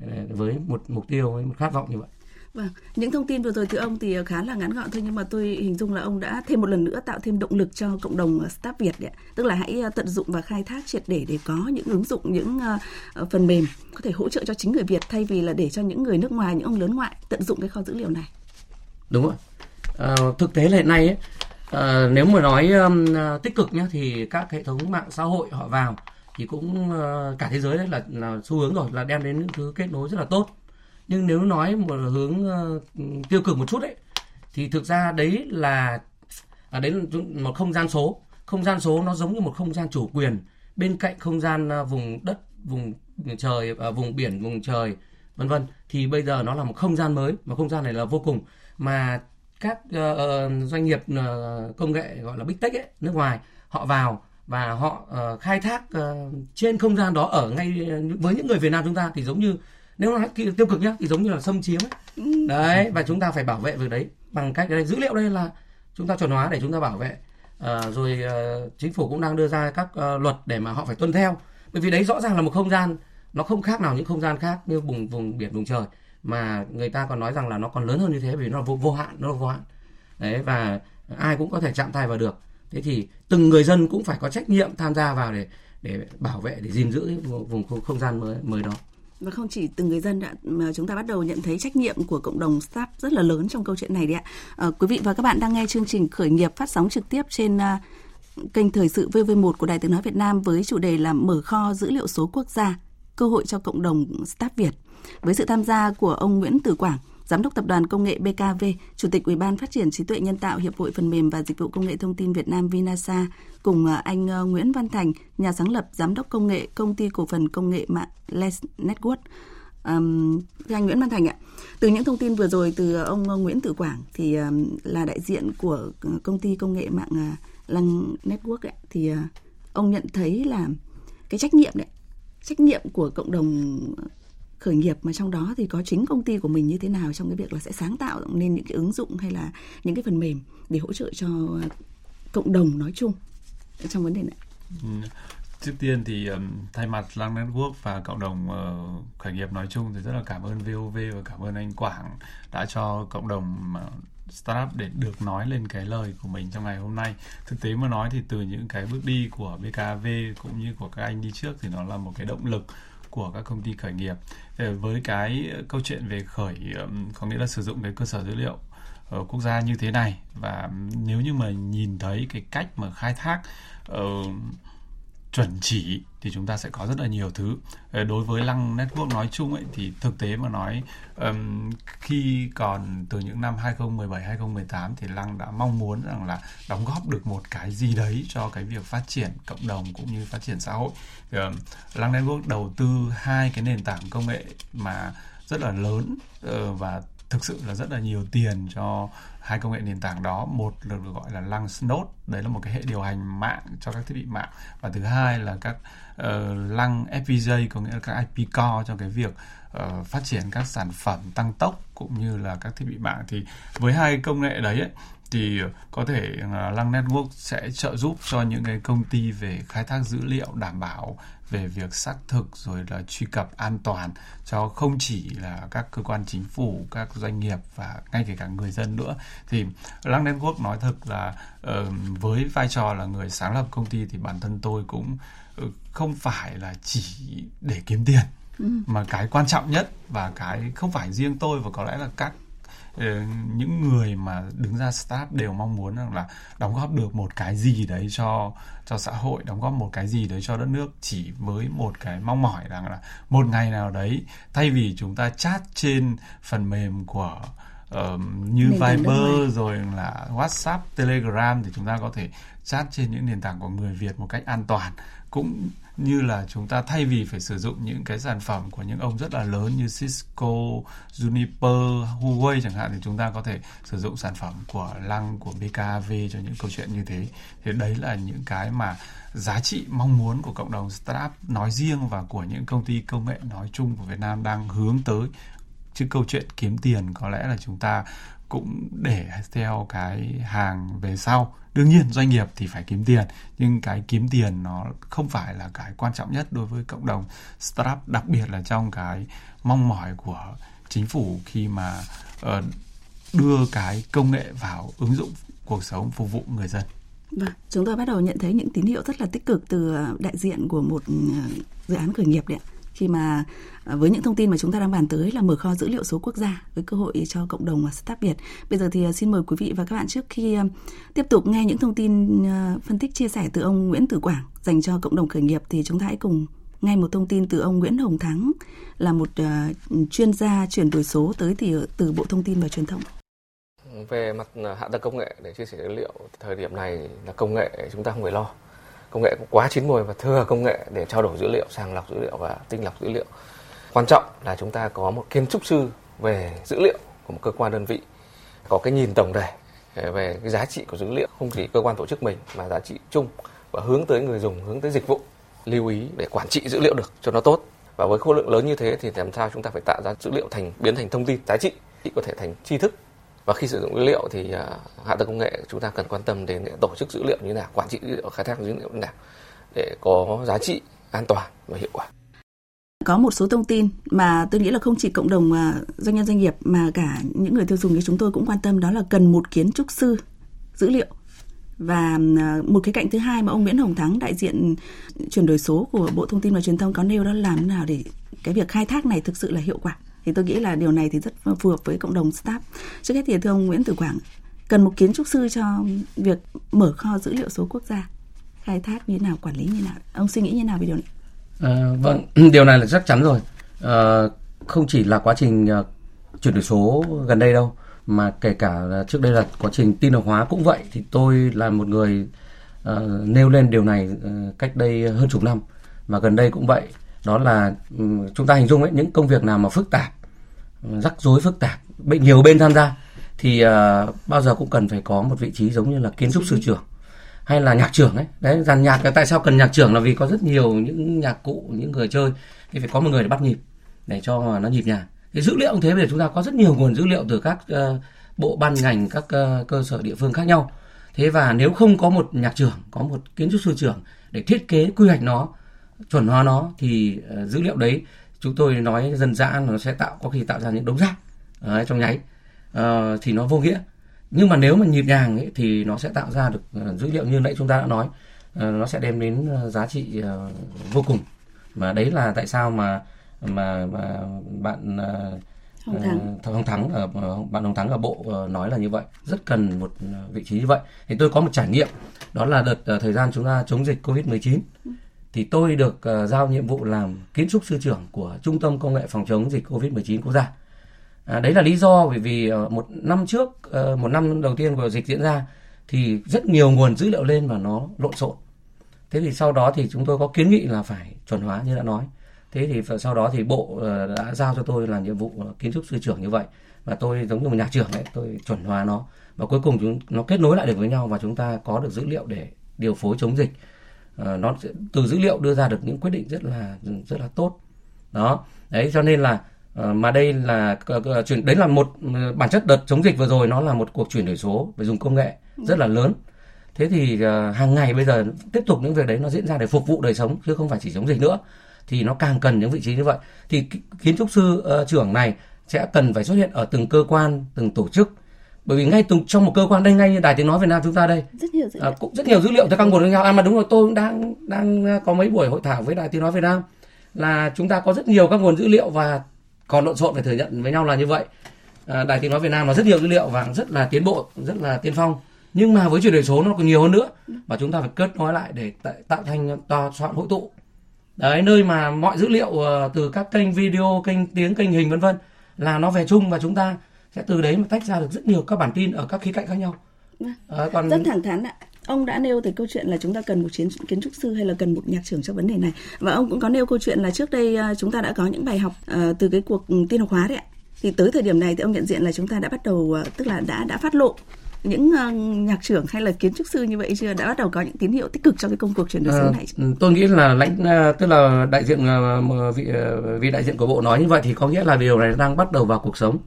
ờ, với một mục tiêu, với một khát vọng như vậy. Vâng, những thông tin vừa rồi từ ông thì ờ, khá là ngắn gọn thôi nhưng mà tôi hình dung là ông đã thêm một lần nữa tạo thêm động lực cho cộng đồng ờ, startup Việt đấy. Tức là hãy ờ, tận dụng và khai thác triệt để để có những ứng dụng những phần mềm có thể hỗ trợ cho chính người Việt thay vì là để cho những người nước ngoài, những ông lớn ngoại tận dụng cái kho dữ liệu này. Đúng rồi. À, thực tế là hiện nay ấy, à, nếu mà nói um, tích cực nhá thì các hệ thống mạng xã hội họ vào thì cũng uh, cả thế giới đấy là, là xu hướng rồi là đem đến những thứ kết nối rất là tốt nhưng nếu nói một hướng uh, tiêu cực một chút đấy thì thực ra đấy là ở đấy là một không gian số. Không gian số nó giống như một không gian chủ quyền. Bên cạnh không gian ờ, vùng đất vùng trời à, vùng biển vùng trời vân vân thì bây giờ nó là một không gian mới. Và không gian này là vô cùng. Mà các uh, doanh nghiệp uh, công nghệ gọi là big tech ấy, nước ngoài họ vào và họ uh, khai thác uh, trên không gian đó ở ngay với những người Việt Nam chúng ta thì giống như nếu nói tiêu cực nhá thì giống như là xâm chiếm ấy. Ừ. đấy và chúng ta phải bảo vệ việc đấy bằng cách đây dữ liệu đây là chúng ta chuẩn hóa để chúng ta bảo vệ. À, rồi à, chính phủ cũng đang đưa ra các à, luật để mà họ phải tuân theo. Bởi vì đấy rõ ràng là một không gian nó không khác nào những không gian khác như vùng vùng biển vùng trời mà người ta còn nói rằng là nó còn lớn hơn như thế vì nó là vô, vô hạn nó là vô hạn. Đấy và ai cũng có thể chạm tay vào được. Thế thì từng người dân cũng phải có trách nhiệm tham gia vào để để bảo vệ để gìn giữ vùng không, không gian mới mới đó và không chỉ từng người dân đã, mà chúng ta bắt đầu nhận thấy trách nhiệm của cộng đồng staff rất là lớn trong câu chuyện này đấy ạ. À, quý vị và các bạn đang nghe chương trình khởi nghiệp phát sóng trực tiếp trên uh, kênh thời sự VV1 của Đài Tiếng nói Việt Nam với chủ đề là mở kho dữ liệu số quốc gia, cơ hội cho cộng đồng staff Việt. Với sự tham gia của ông Nguyễn Tử Quảng, Giám đốc Tập đoàn Công nghệ BKV, Chủ tịch Ủy ban Phát triển trí tuệ nhân tạo Hiệp hội Phần mềm và Dịch vụ Công nghệ Thông tin Việt Nam Vinasa, cùng à, anh à, Nguyễn Văn Thành, nhà sáng lập Giám đốc Công nghệ Công ty Cổ phần Công nghệ mạng Les Network. Um, anh Nguyễn Văn Thành ạ, từ những thông tin vừa rồi từ ông à, Nguyễn Tử Quảng thì um, là đại diện của công ty công nghệ mạng uh, Lăng Network ấy, thì uh, ông nhận thấy là cái trách nhiệm đấy, trách nhiệm của cộng đồng khởi nghiệp mà trong đó thì có chính công ty của mình như thế nào trong cái việc là sẽ sáng tạo nên những cái ứng dụng hay là những cái phần mềm để hỗ trợ cho cộng đồng nói chung trong vấn đề này. Ừ. Trước tiên thì um, thay mặt Lang Network và cộng đồng uh, khởi nghiệp nói chung thì rất là cảm ơn VOV và cảm ơn anh Quảng đã cho cộng đồng uh, startup để được nói lên cái lời của mình trong ngày hôm nay. Thực tế mà nói thì từ những cái bước đi của BKV cũng như của các anh đi trước thì nó là một cái động lực của các công ty khởi nghiệp. Ờ, với cái ờ, câu chuyện về khởi có nghĩa là sử dụng cái cơ sở dữ liệu ở quốc gia như thế này và nếu như mà nhìn thấy cái cách mà khai thác uh, chuẩn chỉ thì chúng ta sẽ có rất là nhiều thứ. Ờ, đối với lăng network nói chung ấy thì thực tế mà nói um, khi còn từ những năm 2017 2018 thì lăng đã mong muốn rằng là đóng góp được một cái gì đấy cho cái việc phát triển cộng đồng cũng như phát triển xã hội. Um, lăng network đầu tư hai cái nền tảng công nghệ mà rất là lớn uh, và thực sự là rất là nhiều tiền cho hai công nghệ nền tảng đó. Một là được gọi là lăng node đấy là một cái hệ điều hành mạng cho các thiết bị mạng. Và thứ hai là các uh, lăng FPGA có nghĩa là các IP core cho cái việc uh, phát triển các sản phẩm tăng tốc cũng như là các thiết bị mạng. Thì với hai công nghệ đấy ấy, thì có thể uh, Lăng Network sẽ trợ giúp cho những cái công ty về khai thác dữ liệu đảm bảo về việc xác thực rồi là truy cập an toàn cho không chỉ là các cơ quan chính phủ, các doanh nghiệp và ngay kể cả người dân nữa. Thì Lăng Network nói thật là uh, với vai trò là người sáng lập công ty thì bản thân tôi cũng uh, không phải là chỉ để kiếm tiền ừ. mà cái quan trọng nhất và cái không phải riêng tôi và có lẽ là các những người mà đứng ra start đều mong muốn rằng là đóng góp được một cái gì đấy cho cho xã hội đóng góp một cái gì đấy cho đất nước chỉ với một cái mong mỏi rằng là một ngày nào đấy thay vì chúng ta chat trên phần mềm của uh, như Mình Viber rồi là WhatsApp, Telegram thì chúng ta có thể chat trên những nền tảng của người Việt một cách an toàn cũng như là chúng ta thay vì phải sử dụng những cái sản phẩm của những ông rất là lớn như Cisco, Juniper, Huawei chẳng hạn thì chúng ta có thể sử dụng sản phẩm của Lăng, của BKV cho những câu chuyện như thế. Thì đấy là những cái mà giá trị mong muốn của cộng đồng startup nói riêng và của những công ty công nghệ nói chung của Việt Nam đang hướng tới chứ câu chuyện kiếm tiền có lẽ là chúng ta cũng để theo cái hàng về sau đương nhiên doanh nghiệp thì phải kiếm tiền nhưng cái kiếm tiền nó không phải là cái quan trọng nhất đối với cộng đồng startup đặc biệt là trong cái mong mỏi của chính phủ khi mà uh, đưa cái công nghệ vào ứng dụng cuộc sống phục vụ người dân. Vâng, chúng tôi bắt đầu nhận thấy những tín hiệu rất là tích cực từ ờ, đại diện của một ờ, dự án khởi nghiệp đấy ạ khi mà à, với những thông tin mà chúng ta đang bàn tới là mở kho dữ liệu số quốc gia với cơ hội cho cộng đồng và startup Việt. Bây giờ thì à, xin mời quý vị và các bạn trước khi à, tiếp tục nghe những thông tin phân tích chia sẻ từ ông Nguyễn Tử Quảng dành cho cộng đồng khởi nghiệp thì chúng ta hãy cùng nghe một thông tin từ ông Nguyễn Hồng Thắng là một chuyên gia chuyển đổi số tới thì từ Bộ Thông tin và Truyền thông. Về mặt hạ tầng công nghệ để chia sẻ dữ liệu, thời điểm này là công nghệ chúng ta không phải lo công nghệ quá chín mùi và thừa công nghệ để trao đổi dữ liệu, sàng lọc dữ liệu và tinh lọc dữ liệu. Quan trọng là chúng ta có một kiến trúc sư về dữ liệu của một cơ quan đơn vị, có cái nhìn tổng thể về cái giá trị của dữ liệu, không chỉ cơ quan tổ chức mình mà giá trị chung và hướng tới người dùng, hướng tới dịch vụ, lưu ý để quản trị dữ liệu được cho nó tốt. Và với khối lượng lớn như thế thì làm sao chúng ta phải tạo ra dữ liệu thành, biến thành thông tin, giá trị, có thể thành tri thức và khi sử dụng dữ liệu thì uh, hạ tầng công nghệ chúng ta cần quan tâm đến tổ chức dữ liệu như thế nào quản trị dữ liệu khai thác dữ liệu như thế nào để có giá trị an toàn và hiệu quả. Có một số thông tin mà tôi nghĩ là không chỉ cộng đồng à, doanh nhân doanh nghiệp mà cả những người tiêu dùng như chúng tôi cũng quan tâm đó là cần một kiến trúc sư dữ liệu. Và à, một cái cạnh thứ hai mà ông Nguyễn Hồng Thắng đại diện chuyển đổi số của Bộ Thông tin và Truyền thông có nêu đó làm thế nào để cái việc khai thác này thực sự là hiệu quả thì tôi nghĩ là điều này thì rất phù hợp với cộng đồng staff. Trước hết thì thưa ông Nguyễn Tử Quảng cần một kiến trúc sư cho việc mở kho dữ liệu số quốc gia khai thác như thế nào quản lý như thế nào? Ông suy nghĩ như thế nào về điều này? À, vâng điều này là chắc chắn rồi. À, không chỉ là quá trình uh, chuyển đổi số gần đây đâu mà kể cả trước đây là quá trình tin học hóa cũng vậy thì tôi là một người uh, nêu lên điều này uh, cách đây hơn chục năm. Và gần đây cũng vậy đó là ừ, chúng ta hình dung ấy những công việc nào mà phức tạp rắc rối phức tạp bị nhiều bên tham gia thì uh, bao giờ cũng cần phải có một vị trí giống như là kiến trúc sư trưởng hay là nhạc trưởng ấy. Đấy dàn nhạc tại sao cần nhạc trưởng là vì có rất nhiều những nhạc cụ những người chơi thì phải có một người để bắt nhịp để cho nó nhịp nhàng. Thì dữ liệu cũng thế bây giờ chúng ta có rất nhiều nguồn dữ liệu từ các uh, bộ ban ngành các uh, cơ sở địa phương khác nhau. Thế và nếu không có một nhạc trưởng có một kiến trúc sư trưởng để thiết kế quy hoạch nó chuẩn hóa nó thì uh, dữ liệu đấy chúng tôi nói dân dã nó sẽ tạo có khi tạo ra những đống rác uh, trong nháy. Uh, thì nó vô nghĩa. Nhưng mà nếu mà nhịp nhàng ấy, thì nó sẽ tạo ra được uh, dữ liệu như nãy chúng ta đã nói. Uh, nó sẽ đem đến uh, giá trị uh, vô cùng. Mà đấy là tại sao mà mà, mà bạn uh, Hồng Thắng, Hồng Thắng ở bạn Hồng Thắng ở bộ nói là như vậy. Rất cần một vị trí như vậy. Thì tôi có một trải nghiệm. Đó là đợt thời gian chúng ta chống dịch Covid 19 thì tôi được uh, giao nhiệm vụ làm kiến trúc sư trưởng của Trung tâm Công nghệ phòng chống dịch Covid-19 quốc gia. À, đấy là lý do bởi vì uh, một năm trước, uh, một năm đầu tiên của dịch diễn ra thì rất nhiều nguồn dữ liệu lên và nó lộn xộn. Thế thì sau đó thì chúng tôi có kiến nghị là phải chuẩn hóa như đã nói. Thế thì sau đó thì bộ uh, đã giao cho tôi là nhiệm vụ kiến trúc sư trưởng như vậy và tôi giống như một nhà trưởng ấy, tôi chuẩn hóa nó và cuối cùng chúng nó kết nối lại được với nhau và chúng ta có được dữ liệu để điều phối chống dịch Ờ, nó sẽ từ dữ liệu đưa ra được những quyết định rất là rất là tốt. Đó. Đấy cho nên là uh, mà đây là uh, chuyển đấy là một uh, bản chất đợt chống dịch vừa rồi nó là một cuộc chuyển đổi số về dùng công nghệ rất là lớn. Thế thì uh, hàng ngày bây giờ tiếp tục những việc đấy nó diễn ra để phục vụ đời sống chứ không phải chỉ chống dịch nữa. Thì nó càng cần những vị trí như vậy. Thì kiến trúc sư uh, trưởng này sẽ cần phải xuất hiện ở từng cơ quan từng tổ chức bởi vì ngay trong một cơ quan đây ngay như đài tiếng nói Việt Nam chúng ta đây. Rất nhiều dữ liệu. À, cũng rất nhiều dữ liệu. Từ các nguồn với nhau à mà đúng rồi tôi cũng đang đang có mấy buổi hội thảo với đài tiếng nói Việt Nam. Là chúng ta có rất nhiều các nguồn dữ liệu và còn lộn xộn phải thừa nhận với nhau là như vậy. À, đài tiếng nói Việt Nam nó rất nhiều dữ liệu và rất là tiến bộ rất là tiên phong. Nhưng mà với chuyển đổi số nó còn nhiều hơn nữa. Và chúng ta phải kết nối lại để tạo thành tòa soạn hội tụ. Đấy nơi mà mọi dữ liệu ờ, từ các kênh video kênh tiếng kênh hình vân vân là nó về chung và chúng ta sẽ từ đấy mà tách ra được rất nhiều các bản tin ở các khía cạnh khác nhau. À, còn rất thẳng thắn ạ. Ông đã nêu tới câu chuyện là chúng ta cần một chiến kiến trúc sư hay là cần một nhạc trưởng cho vấn đề này. Và ông cũng có nêu câu chuyện là trước đây ờ, chúng ta đã có những bài học uh, từ cái cuộc tiên học hóa đấy ạ. Thì tới thời điểm này thì ông nhận diện là chúng ta đã bắt đầu uh, tức là đã đã phát lộ những uh, nhạc trưởng hay là kiến trúc sư như vậy chưa? Đã bắt đầu có những tín hiệu tích cực cho cái công cuộc chuyển đổi số này à, tôi nghĩ là lãnh tức là đại diện vị vị đại diện của bộ nói như vậy thì có nghĩa là điều này đang bắt đầu vào cuộc sống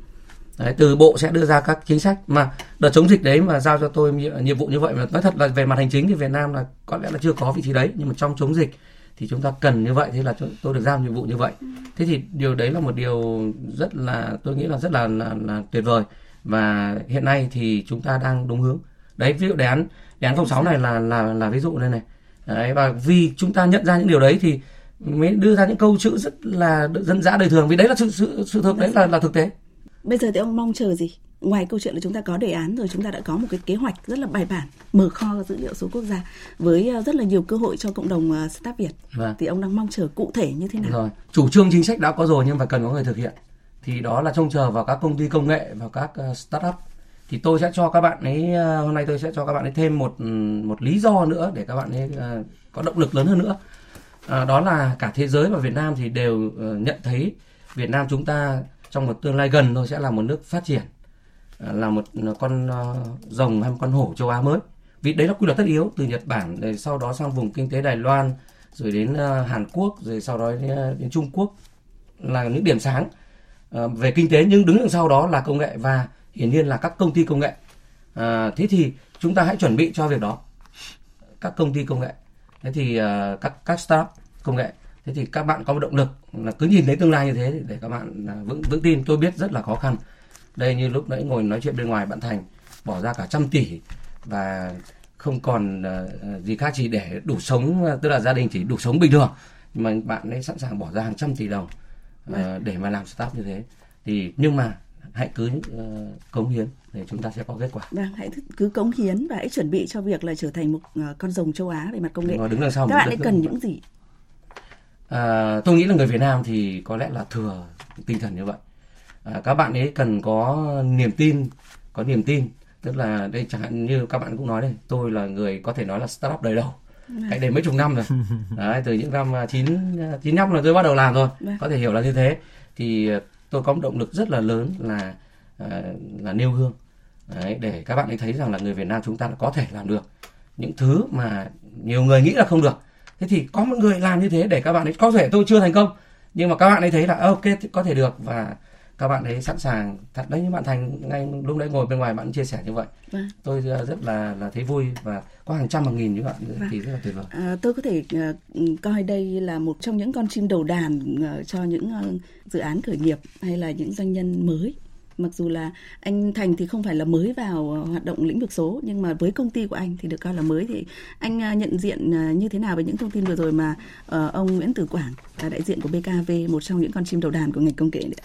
Đấy, từ bộ sẽ đưa ra các chính sách mà đợt chống dịch đấy mà giao cho tôi nhiệm vụ như vậy mà nói thật là về mặt hành chính thì Việt Nam là có lẽ là chưa có vị trí đấy nhưng mà trong chống dịch thì chúng ta cần như vậy thế là tôi được giao nhiệm vụ như vậy. Thế thì điều đấy là một điều rất là tôi nghĩ là rất là là, là tuyệt vời. Và hiện nay thì chúng ta đang đúng hướng. Đấy ví dụ đề án đề án 06 này là là là ví dụ đây này. Đấy, và vì chúng ta nhận ra những điều đấy thì mới đưa ra những câu chữ rất là dân dã đời thường. Vì đấy là sự sự sự thực đấy là là thực tế bây giờ thì ông mong chờ gì? Ngoài câu chuyện là chúng ta có đề án rồi chúng ta đã có một cái kế hoạch rất là bài bản mở kho dữ liệu số quốc gia với ờ, rất là nhiều cơ hội cho cộng đồng ờ, startup Việt. Vâng. thì ông đang mong chờ cụ thể như thế nào? Rồi chủ trương chính sách đã có rồi nhưng phải cần có người thực hiện. Thì đó là trông chờ vào các công ty công nghệ và các uh, startup. Thì tôi sẽ cho các bạn ấy hôm nay tôi sẽ cho các bạn ấy thêm một một lý do nữa để các bạn ấy có động lực lớn hơn nữa. À, đó là cả thế giới và Việt Nam thì đều nhận thấy Việt Nam chúng ta trong một tương lai gần thôi sẽ là một nước phát triển à, là một à, con à, rồng hay một con hổ châu Á mới. Vì đấy là quy luật tất yếu từ Nhật Bản rồi sau đó sang vùng kinh tế Đài Loan rồi đến Hàn Quốc rồi sau đó đến, đến Trung Quốc là những điểm sáng. Về kinh tế nhưng đứng đằng sau đó là công nghệ và hiển nhiên là các công ty công nghệ. À, thế thì chúng ta hãy chuẩn bị cho việc đó. Các công ty công nghệ. Thế thì các các startup công nghệ thế thì các bạn có một động lực là cứ nhìn thấy tương lai như thế để các bạn uh, vững vững tin tôi biết rất là khó khăn đây như lúc nãy ngồi nói chuyện bên ngoài bạn thành bỏ ra cả trăm tỷ và không còn uh, gì khác chỉ để đủ sống tức là gia đình chỉ đủ sống bình thường mà bạn ấy sẵn sàng bỏ ra hàng trăm tỷ đồng uh, để mà làm startup như thế thì nhưng mà hãy cứ uh, cống hiến để chúng ta sẽ có kết quả. Vâng, hãy cứ cống hiến và hãy chuẩn bị cho việc là trở thành một uh, con rồng châu Á về mặt công nghệ. đứng đằng sau Các bạn ấy cần những gì? À, tôi nghĩ là người Việt Nam thì có lẽ là thừa tinh thần như vậy. À, các bạn ấy cần có niềm tin, có niềm tin. Tức là đây chẳng hạn như các bạn cũng nói đây, tôi là người có thể nói là startup đời đầu. Cách đây mấy chục năm rồi. Đấy, từ những năm chín chín năm là tôi bắt đầu làm rồi. Vâng. có thể hiểu là như thế. Thì ờ, tôi có một động lực rất là lớn là là nêu gương. Đấy, để các bạn ấy thấy rằng là người Việt Nam chúng ta có thể làm được những thứ mà nhiều người nghĩ là không được thế thì có một người làm như thế để các bạn ấy có thể tôi chưa thành công nhưng mà các bạn ấy thấy là ok có thể được và các bạn ấy sẵn sàng thật đấy như bạn thành ngay lúc nãy ngồi bên ngoài bạn chia sẻ như vậy vâng. tôi ờ, rất là là thấy vui và có hàng trăm hàng nghìn như bạn vâng. thì rất là tuyệt vời à, tôi có thể uh, coi đây là một trong những con chim đầu đàn uh, cho những uh, dự án khởi nghiệp hay là những doanh nhân mới mặc dù là anh Thành thì không phải là mới vào ờ, hoạt động lĩnh vực số nhưng mà với công ty của anh thì được coi là mới thì anh à, nhận diện à, như thế nào về những thông tin vừa rồi mà ờ, ông Nguyễn Tử Quảng là đại diện của BKV một trong những con chim đầu đàn của ngành công nghệ đấy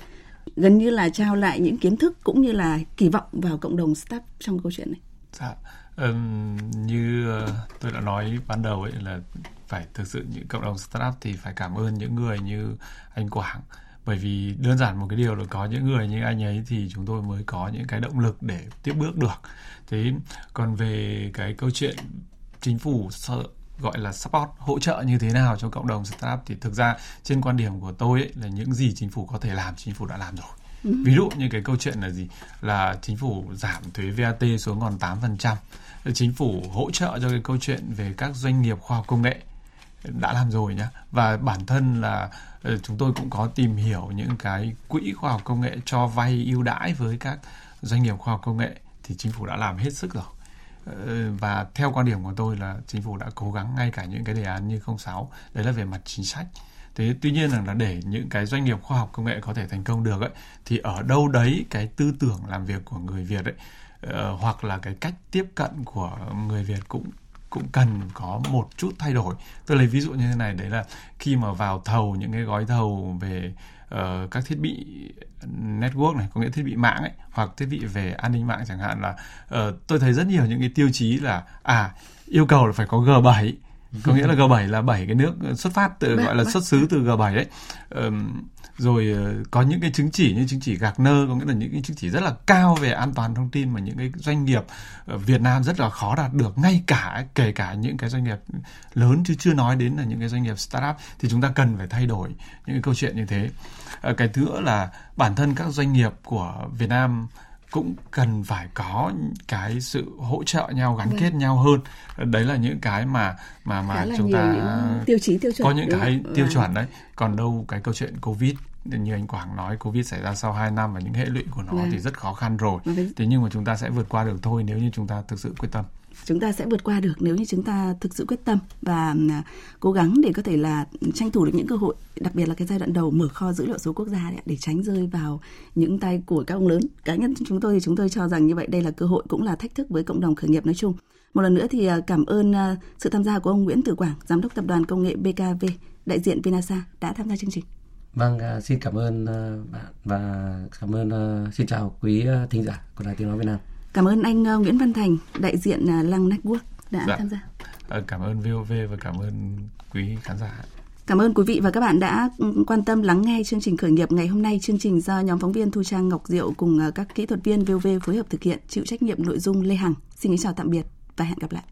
gần như là trao lại những kiến thức cũng như là kỳ vọng vào cộng đồng startup trong câu chuyện này. Dạ, um, như uh, tôi đã nói ban đầu ấy là phải thực sự những cộng đồng startup thì phải cảm ơn những người như anh Quảng bởi vì đơn giản một cái điều là có những người như anh ấy thì chúng tôi mới có những cái động lực để tiếp bước được. Thế còn về cái câu chuyện chính phủ sợ gọi là support hỗ trợ như thế nào cho cộng đồng startup thì thực ra trên quan điểm của tôi ấy, là những gì chính phủ có thể làm chính phủ đã làm rồi. Ừ. ví dụ như cái câu chuyện là gì? Là chính phủ giảm thuế VAT xuống còn 8% chính phủ hỗ trợ cho cái câu chuyện về các doanh nghiệp khoa học công nghệ đã làm rồi nhá. Và bản thân là Ờ, chúng tôi cũng có tìm hiểu những cái quỹ khoa học công nghệ cho vay ưu đãi với các doanh nghiệp khoa học công nghệ thì chính phủ đã làm hết sức rồi. Ờ, và theo quan điểm của tôi là chính phủ đã cố gắng ngay cả những cái đề án như 06 đấy là về mặt chính sách. Thế tuy nhiên là để những cái doanh nghiệp khoa học công nghệ có thể thành công được ấy, thì ở đâu đấy cái tư tưởng làm việc của người Việt ấy ờ, hoặc là cái cách tiếp cận của người Việt cũng cũng cần có một chút thay đổi. Tôi lấy ví dụ như thế này đấy là khi mà vào thầu những cái gói thầu về uh, các thiết bị network này có nghĩa thiết bị mạng ấy hoặc thiết bị về an ninh mạng chẳng hạn là uh, tôi thấy rất nhiều những cái tiêu chí là à yêu cầu là phải có G7 có nghĩa là G7 là bảy cái nước xuất phát từ gọi là xuất xứ từ G7 ấy um, rồi ờ, có những cái chứng chỉ như chứng chỉ Gartner có nghĩa là những cái chứng chỉ rất là cao về an toàn thông tin mà những cái doanh nghiệp ở Việt Nam rất là khó đạt được ngay cả kể cả những cái doanh nghiệp lớn chứ chưa nói đến là những cái doanh nghiệp startup thì chúng ta cần phải thay đổi những cái câu chuyện như thế. Ờ, cái thứ nữa là bản thân các doanh nghiệp của Việt Nam cũng cần phải có cái sự hỗ trợ nhau gắn vâng. kết nhau hơn. Đấy là những cái mà mà mà chúng ta tiêu chí tiêu chuẩn có những cái tiêu vâng. chuẩn đấy. Còn đâu cái câu chuyện covid như anh Quảng nói Covid xảy ra sau 2 năm và những hệ lụy của nó vâng. thì rất khó khăn rồi. Vâng. Thế nhưng mà chúng ta sẽ vượt qua được thôi nếu như chúng ta thực sự quyết tâm chúng ta sẽ vượt qua được nếu như chúng ta thực sự quyết tâm và à, cố gắng để có thể là tranh thủ được những cơ hội đặc biệt là cái giai đoạn đầu mở kho dữ liệu số quốc gia để tránh rơi vào những tay của các ông lớn cá nhân chúng tôi thì chúng tôi cho rằng như vậy đây là cơ hội cũng là thách thức với cộng đồng khởi nghiệp nói chung một lần nữa thì à, cảm ơn à, sự tham gia của ông Nguyễn Tử Quảng giám đốc tập đoàn công nghệ BKV đại diện Vinasa đã tham gia chương trình Vâng, xin cảm ơn bạn và cảm ơn xin chào quý thính giả của Đài Tiếng nói Việt Nam. Cảm ơn anh Nguyễn Văn Thành, đại diện Lăng Network đã dạ. tham gia. Cảm ơn VOV và cảm ơn quý khán giả. Cảm ơn quý vị và các bạn đã ừ, quan tâm lắng nghe chương trình khởi nghiệp ngày hôm nay. Chương trình do nhóm phóng viên Thu Trang Ngọc Diệu cùng các kỹ thuật viên VOV phối hợp thực hiện, chịu trách nhiệm nội dung Lê Hằng. Xin kính chào tạm biệt và hẹn gặp lại.